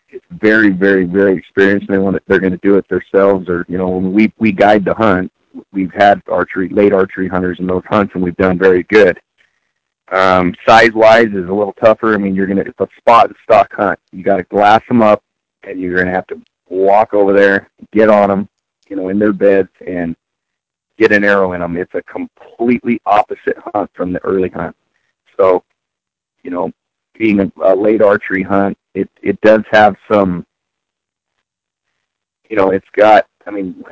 is very, very, very experienced and they want to, they're going to do it themselves, or you know, when we we guide the hunt, we've had archery, late archery hunters in those hunts, and we've done very good. Um, size wise is a little tougher. I mean, you're gonna it's a spot and stock hunt. You got to glass them up, and you're gonna have to walk over there, get on them, you know, in their beds and get an arrow in them. It's a completely opposite hunt from the early hunt. So, you know, being a, a late archery hunt, it it does have some. You know, it's got. I mean,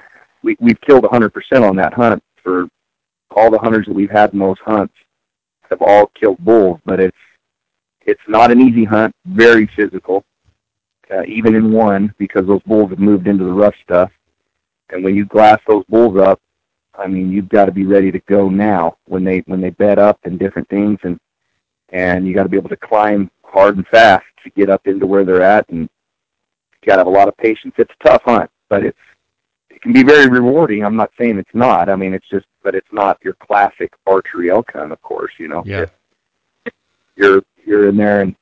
we we've killed 100% on that hunt for all the hunters that we've had in those hunts have all killed bulls, but it's it's not an easy hunt. Very physical, uh, even in one because those bulls have moved into the rough stuff. And when you glass those bulls up, I mean, you've got to be ready to go now when they when they bed up and different things, and and you got to be able to climb hard and fast to get up into where they're at, and you got to have a lot of patience. It's a tough hunt, but it's it can be very rewarding. I'm not saying it's not. I mean, it's just, but it's not your classic archery elk hunt, of course. You know, Yeah. you're you're in there and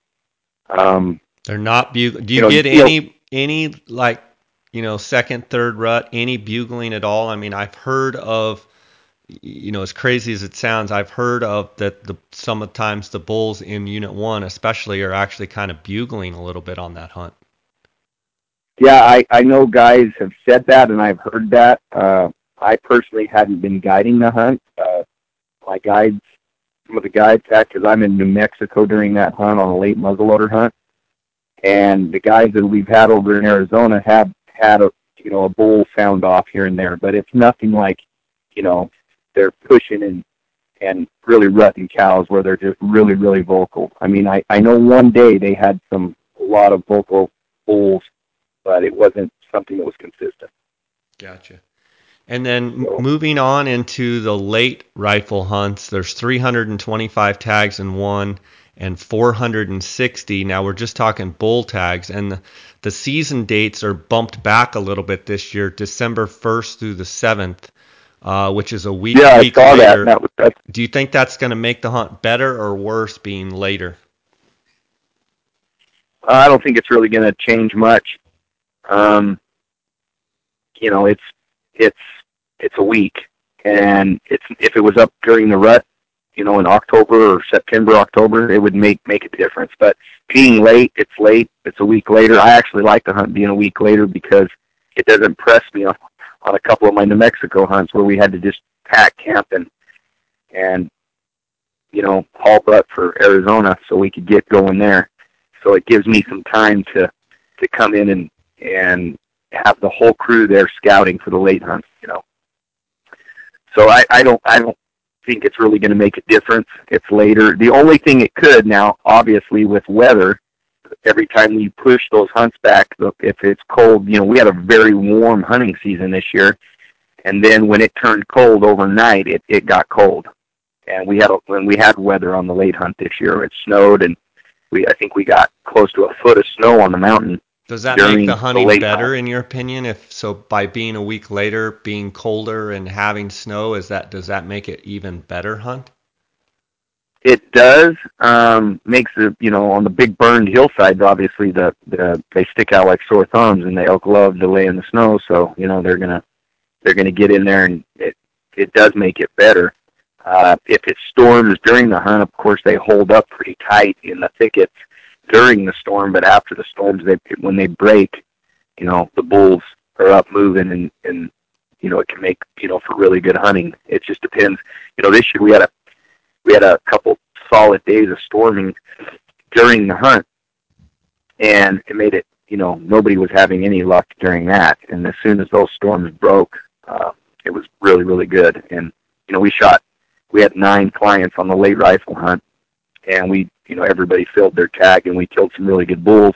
um, They're not bugling. Do you, You know, get any any like you know second, third rut, any bugling at all? I mean, I've heard of you know as crazy as it sounds, I've heard of that the times the bulls in Unit One, especially, are actually kind of bugling a little bit on that hunt. Yeah, I, I know guys have said that, and I've heard that. Uh, I personally hadn't been guiding the hunt. Uh, my guides, some of the guides, because I'm in New Mexico during that hunt on a late muzzleloader hunt, and the guys that we've had over in Arizona have had a you know a bull sound off here and there, but it's nothing like you know they're pushing and and really rutting cows where they're just really really vocal. I mean, I I know one day they had some a lot of vocal bulls but it wasn't something that was consistent. Gotcha. And then So- moving on into the late rifle hunts, there's 325 tags in one and 460. Now we're just talking bull tags, and the, the season dates are bumped back a little bit this year, December 1st through the 7th, uh, which is a week. Yeah, I saw that. later. and That was Do you think that's going to make the hunt better or worse being later? I don't think it's really going to change much. Um, you know, it's it's it's a week, and it's if it was up during the rut, you know, in October or September, October, it would make make a difference. But being late, it's late. It's a week later. I actually like the hunt being a week later because it doesn't press me on on a couple of my New Mexico hunts where we had to just pack camp and and you know haul butt for Arizona so we could get going there. So it gives me some time to to come in and and have the whole crew there scouting for the late hunt. You know, so I I don't I don't think it's really going to make a difference. It's later. The only thing it could now, obviously, with weather, every time we push those hunts back, if it's cold, you know, we had a very warm hunting season this year, and then when it turned cold overnight, it it got cold, and we had a, when we had weather on the late hunt this year, it snowed and we I think we got close to a foot of snow on the mountain. Does that make the the better in your opinion? If so, by being a week later, being colder and having snow, is that does that make it even better hunt? It does um, makes it you know on the big burned hillsides. Obviously, the, the they stick out like sore thumbs, and the elk love to lay in the snow. So you know they're gonna they're gonna get in there, and it it does make it better. Uh, if it storms during the hunt, of course they hold up pretty tight in the thickets during the storm. But after the storms, they when they break, you know the bulls are up moving, and and you know it can make you know for really good hunting. It just depends. You know this year we had a we had a couple solid days of storming during the hunt, and it made it. You know, nobody was having any luck during that. And as soon as those storms broke, uh, it was really, really good. And you know, we shot. We had nine clients on the late rifle hunt, and we, you know, everybody filled their tag, and we killed some really good bulls.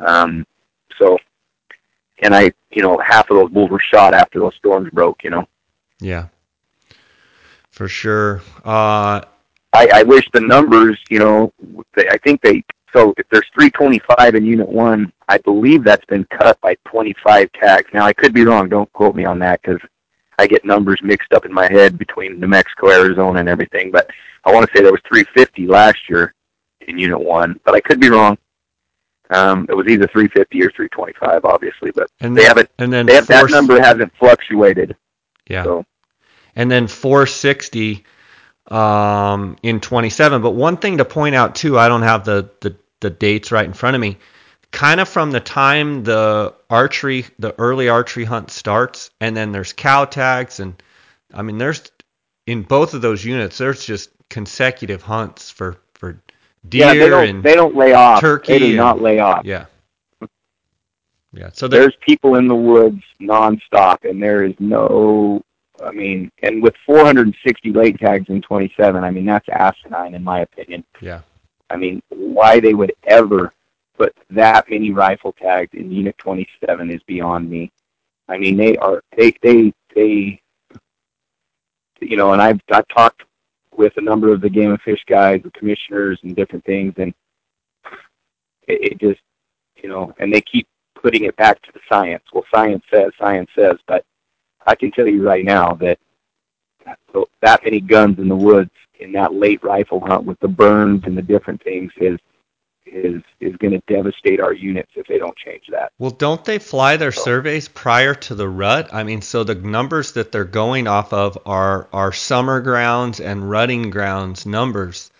Um, so, and I, you know, half of those bulls were shot after those storms broke. You know. Yeah, for sure. Uh, I, I wish the numbers, you know, they, I think they, so if there's 325 in Unit 1, I believe that's been cut by 25 tags. Now, I could be wrong. Don't quote me on that because I get numbers mixed up in my head between New Mexico, Arizona, and everything. But I want to say there was 350 last year in Unit 1, but I could be wrong. Um, it was either 350 or 325, obviously, but and they then, haven't, and then they have, that number hasn't fluctuated. Yeah. So, and then 460 um, in 27. But one thing to point out too, I don't have the, the the dates right in front of me. Kind of from the time the archery, the early archery hunt starts, and then there's cow tags, and I mean, there's in both of those units, there's just consecutive hunts for for deer yeah, they don't, and they don't lay off. turkey They do and- not lay off. yeah, yeah. So there's there's people in the woods nonstop, and there is no. I mean, and with 460 late tags in 27, I mean that's asinine in my opinion. yeah, I mean, why they would ever put that many rifle tags in Unit 27 is beyond me. I mean, they are they they they. You know, and I've I've talked with a number of the game and fish guys, the commissioners, and different things, and It, it just, you know, and they keep putting it back to the science. Well, science says, science says, but I can tell you right now that that many guns in the woods in that late rifle hunt with the burns and the different things is is is going to devastate our units if they don't change that. Well, don't they fly their surveys prior to the rut? I mean, so the numbers that they're going off of are are summer grounds and rutting grounds numbers,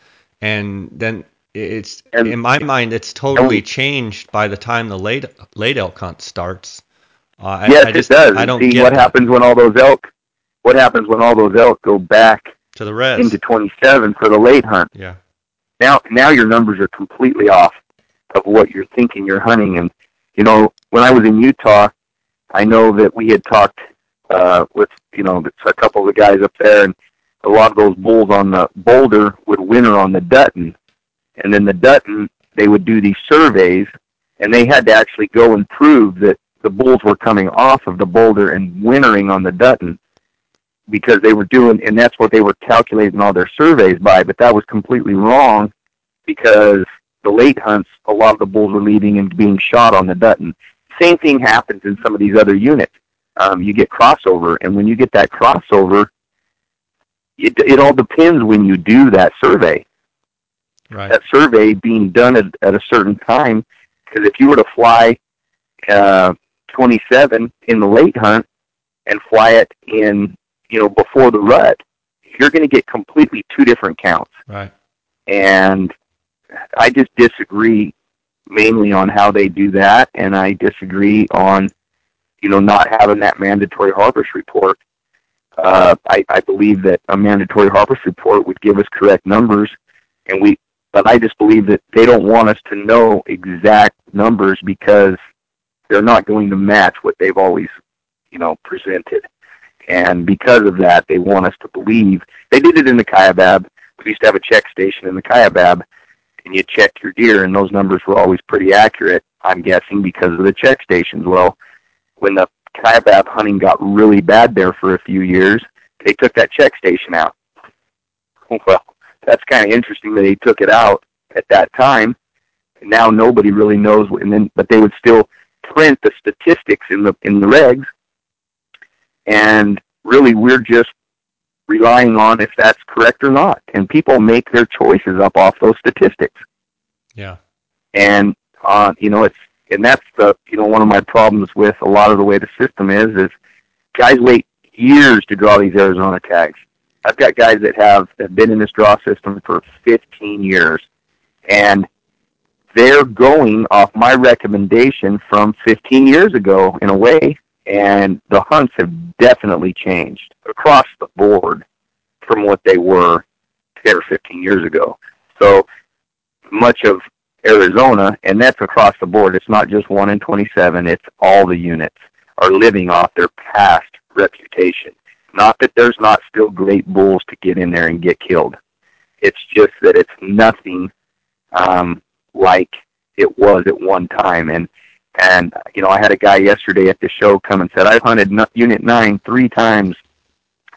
and then it's and, in my mind it's totally changed by the time the late late elk hunt starts. Uh, yes, I, I just, it does. I don't See, get what that. happens when all those elk. What happens when all those elk go back to the res into 27 for the late hunt? Yeah now now your numbers are completely off of what you're thinking you're hunting. And you know, when I was in Utah, I know that we had talked uh, with you know a couple of the guys up there, and a lot of those bulls on the boulder would winter on the Dutton, and then the Dutton they would do these surveys, and they had to actually go and prove that the bulls were coming off of the boulder and wintering on the Dutton because they were doing, and that's what they were calculating all their surveys by, but that was completely wrong because the late hunts, a lot of the bulls were leaving and being shot on the Dutton. Same thing happens in some of these other units. Um, you get crossover, and when you get that crossover, it, it all depends when you do that survey. Right. That survey being done at, at a certain time, because if you were to fly uh, 27 in the late hunt and fly it in you know, before the rut, you're going to get completely two different counts. Right. And I just disagree mainly on how they do that, and I disagree on, you know, not having that mandatory harvest report. Uh, I, I believe that a mandatory harvest report would give us correct numbers, and we. But I just believe that they don't want us to know exact numbers because they're not going to match what they've always, you know, presented. And because of that, they want us to believe. They did it in the Kaibab. We used to have a check station in the Kaibab, and you check your deer, and those numbers were always pretty accurate, I'm guessing, because of the check stations. Well, when the Kaibab hunting got really bad there for a few years, they took that check station out. (laughs) Well, that's kind of interesting that they took it out at that time. Now nobody really knows. And then, but they would still print the statistics in the in the regs and really we're just relying on if that's correct or not. And people make their choices up off those statistics. Yeah. And uh, you know, it's and that's the you know one of my problems with a lot of the way the system is is guys wait years to draw these Arizona tags. I've got guys that have have been in this draw system for 15 years, and they're going off my recommendation from 15 years ago in a way and the hunts have definitely changed across the board from what they were 10 or 15 years ago. So much of Arizona, and that's across the board. It's not just one in 27. It's all the units are living off their past reputation. Not that there's not still great bulls to get in there and get killed. It's just that it's nothing um, like it was at one time. And and you know, I had a guy yesterday at the show come and said, "I've hunted Unit Nine three times."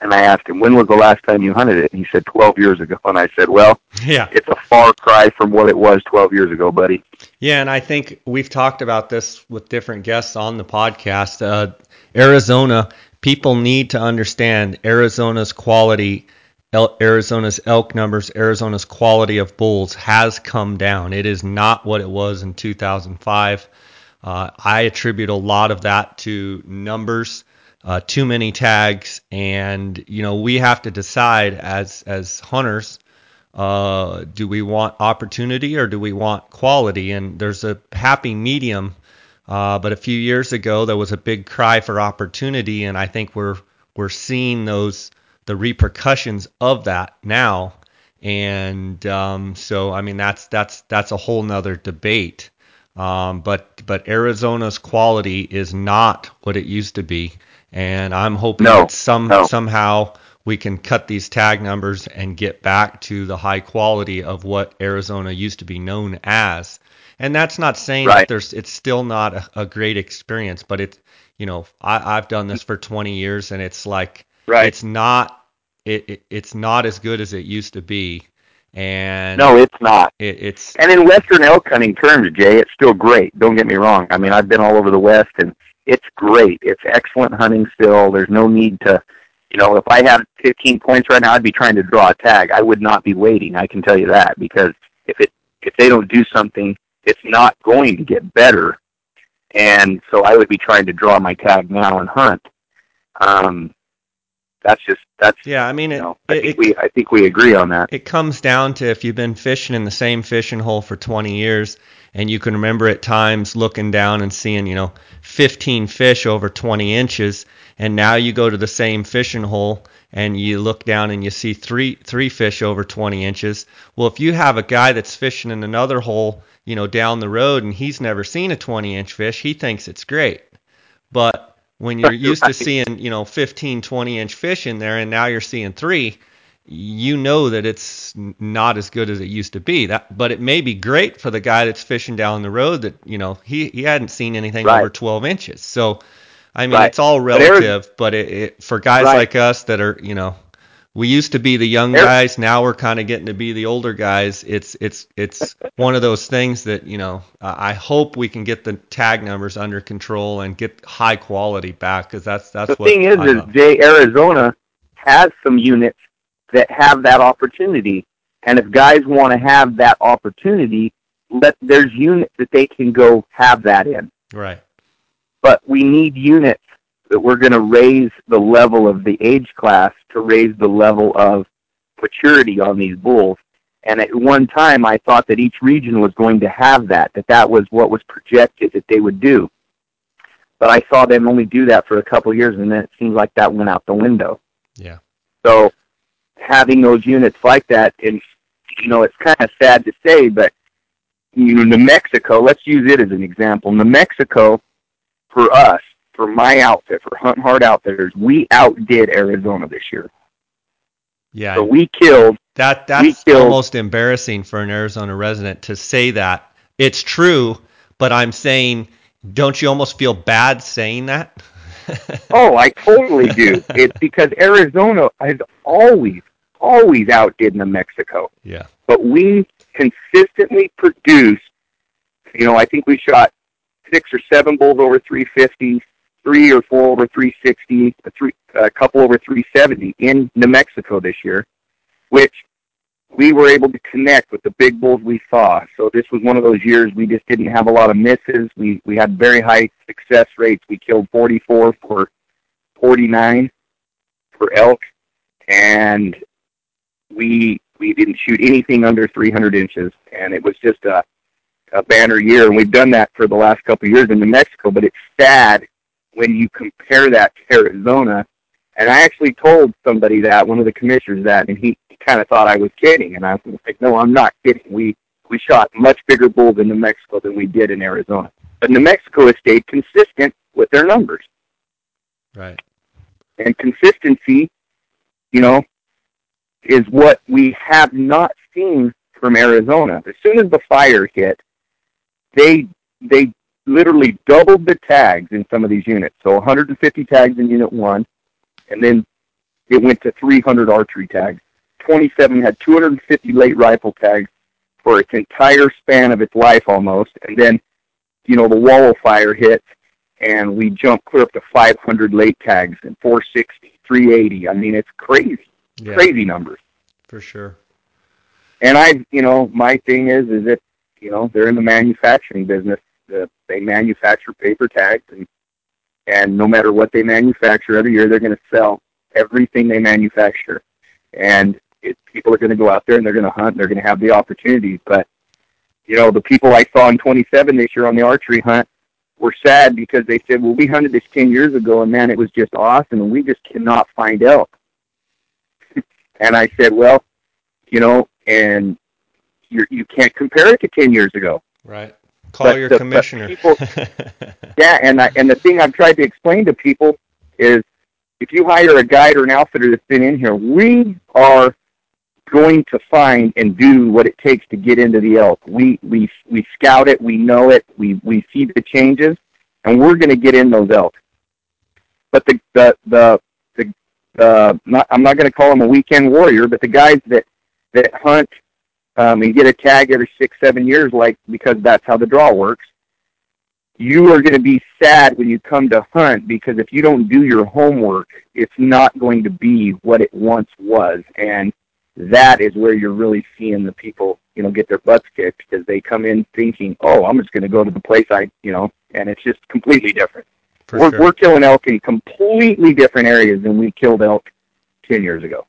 And I asked him, "When was the last time you hunted it?" And he said, "12 years ago." And I said, "Well, yeah, it's a far cry from what it was 12 years ago, buddy." Yeah, and I think we've talked about this with different guests on the podcast. Uh, Arizona, people need to understand Arizona's quality. Arizona's elk numbers, Arizona's quality of bulls has come down. It is not what it was in 2005. Uh, I attribute a lot of that to numbers, uh, too many tags, and you know we have to decide as as hunters, uh, do we want opportunity or do we want quality? And there's a happy medium. Uh, but a few years ago, there was a big cry for opportunity, and I think we're we're seeing those the repercussions of that now. And um, so, I mean, that's that's that's a whole nother debate. Um, but but Arizona's quality is not what it used to be, and I'm hoping no, that some no. somehow we can cut these tag numbers and get back to the high quality of what Arizona used to be known as. And that's not saying right. that there's it's still not a, a great experience, but it's you know I, I've done this for 20 years and it's like right. it's not it, it it's not as good as it used to be And no, it's not. It, it's and in western elk hunting terms, Jay, it's still great. Don't get me wrong. I mean, I've been all over the West, and it's great. It's excellent hunting still. There's no need to, you know, if I had 15 points right now, I'd be trying to draw a tag. I would not be waiting. I can tell you that because if it if they don't do something, it's not going to get better. And so I would be trying to draw my tag now and hunt. Um, that's just that's yeah. I mean, it, you know, I think it, we I think we agree on that. It comes down to if you've been fishing in the same fishing hole for 20 years, and you can remember at times looking down and seeing you know 15 fish over 20 inches, and now you go to the same fishing hole and you look down and you see three three fish over 20 inches. Well, if you have a guy that's fishing in another hole, you know, down the road and he's never seen a 20 inch fish, he thinks it's great. But when you're used to seeing, you know, 15, 20 inch fish in there and now you're seeing three, you know that it's not as good as it used to be. That, but it may be great for the guy that's fishing down the road that, you know, he, he hadn't seen anything right. over 12 inches. So, I mean, right. it's all relative, but, it, it, for guys right. like us that are, you know, we used to be the young guys. Now we're kind of getting to be the older guys. It's it's it's one of those things that you know. I hope we can get the tag numbers under control and get high quality back because that's that's the thing is I is Jay Arizona has some units that have that opportunity, and if guys want to have that opportunity, let there's units that they can go have that in. Right. But we need units that we're going to raise the level of the age class to raise the level of maturity on these bulls. And at one time, I thought that each region was going to have that, that that was what was projected that they would do. But I saw them only do that for a couple of years, and then it seems like that went out the window. Yeah. So having those units like that, and you know, it's kind of sad to say, but you know, New Mexico. Let's use it as an example. New Mexico, for us, for my outfit, for Hunt Hard Outfitters, we outdid Arizona this year. Yeah. So we killed. That that's killed, almost embarrassing for an Arizona resident to say that. It's true, but I'm saying, don't you almost feel bad saying that? (laughs) oh, I totally do. (laughs) It's because Arizona has always, always outdid New Mexico. Yeah. But we consistently produced. You know, I think we shot six or seven bulls over 350, three or four over 360, a, three, a couple over 370 in New Mexico this year, which we were able to connect with the big bulls we saw. So this was one of those years we just didn't have a lot of misses. We we had very high success rates. We killed 44 for 49 for elk, and we we didn't shoot anything under 300 inches, and it was just a a banner year. And we've done that for the last couple of years in New Mexico. But it's sad when you compare that to Arizona. And I actually told somebody that, one of the commissioners that, and he, kind of thought I was kidding. And I was like, no, I'm not kidding. We, we shot much bigger bulls in New Mexico than we did in Arizona. But New Mexico has stayed consistent with their numbers. Right. And consistency, you know, is what we have not seen from Arizona. As soon as the fire hit, they they literally doubled the tags in some of these units. So 150 tags in Unit 1, and then it went to 300 archery tags. 27 had 250 late rifle tags for its entire span of its life almost. And then, you know, the Wallow Fire hit, and we jumped clear up to 500 late tags and 460, 380. I mean, it's crazy, yeah. crazy numbers. For sure. And I, you know, my thing is, is that, you know, they're in the manufacturing business the, they manufacture paper tags, and and no matter what they manufacture every year, they're going to sell everything they manufacture, and it, people are going to go out there and they're going to hunt. And they're going to have the opportunities, but you know the people I saw in 27 this year on the archery hunt were sad because they said, "Well, we hunted this 10 years ago, and man, it was just awesome, and we just cannot find elk." (laughs) and I said, "Well, you know, and you you can't compare it to 10 years ago." Right. Call but your the, commissioner. People, (laughs) yeah, and I, and the thing I've tried to explain to people is, if you hire a guide or an outfitter that's been in here, we are going to find and do what it takes to get into the elk. We we we scout it, we know it, we we see the changes, and we're going to get in those elk. But the the the the uh, not, I'm not going to call him a weekend warrior, but the guys that that hunt um, and get a tag every six, seven years, like because that's how the draw works, you are going to be sad when you come to hunt because if you don't do your homework, it's not going to be what it once was. And that is where you're really seeing the people, you know, get their butts kicked because they come in thinking, oh, I'm just going to go to the place I, you know, and it's just completely different. we're, sure. we're killing elk in completely different areas than we killed elk 10 years ago.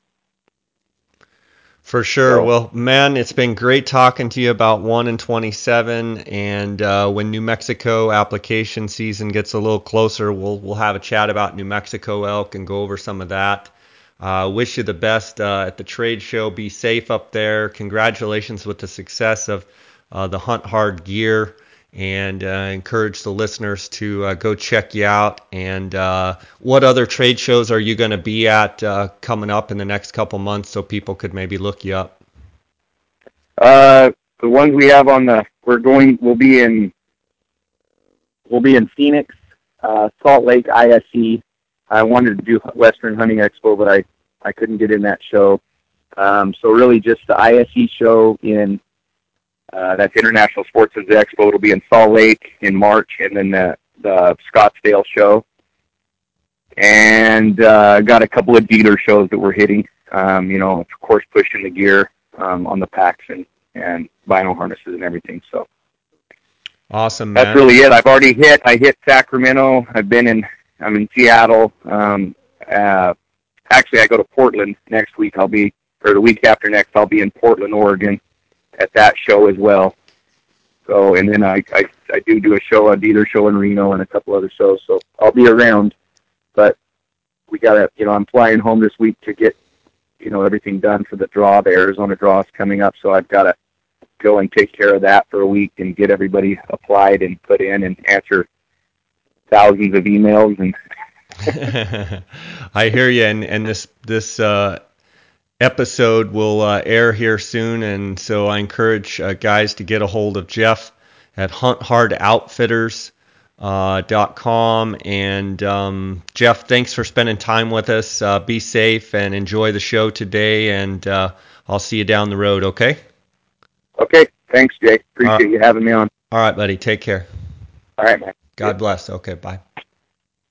For sure. So, well, man, it's been great talking to you about 1 and 27. And uh, when New Mexico application season gets a little closer, we'll, we'll have a chat about New Mexico elk and go over some of that. Uh, wish you the best uh, at the trade show. Be safe up there. Congratulations with the success of uh, the Hunt Hard gear and uh, encourage the listeners to uh, go check you out. And uh, what other trade shows are you going to be at uh, coming up in the next couple months so people could maybe look you up? Uh, the ones we have on the we're going we'll be in we'll be in Phoenix, uh, Salt Lake ISE. I wanted to do Western Hunting Expo, but I I couldn't get in that show. Um, so really, just the ISE show in uh, that's International Sportsman's Expo. It'll be in Salt Lake in March, and then the, the Scottsdale show. And uh, got a couple of dealer shows that we're hitting. Um, you know, of course, pushing the gear um, on the packs and and bino harnesses and everything. So awesome. Man. That's really it. I've already hit. I hit Sacramento. I've been in. I'm in Seattle. Um, uh, actually, I go to Portland next week. I'll be, or the week after next, I'll be in Portland, Oregon at that show as well. So, and then I, I, I do do a show, a dealer show in Reno and a couple other shows. So I'll be around, but we gotta, you know, I'm flying home this week to get, you know, everything done for the draw. The Arizona draw is coming up, so I've got to go and take care of that for a week and get everybody applied and put in and answer thousands of emails and. (laughs) (laughs) I hear you, and and this this uh, episode will uh, air here soon, and so I encourage uh, guys to get a hold of Jeff at hunthardoutfitters.com. Uh, and um, Jeff, thanks for spending time with us. Uh, be safe and enjoy the show today, and uh, I'll see you down the road. Okay. Okay. Thanks, Jay. Appreciate you having me on. All right, buddy. Take care. All right, man. God bless. Okay. Bye.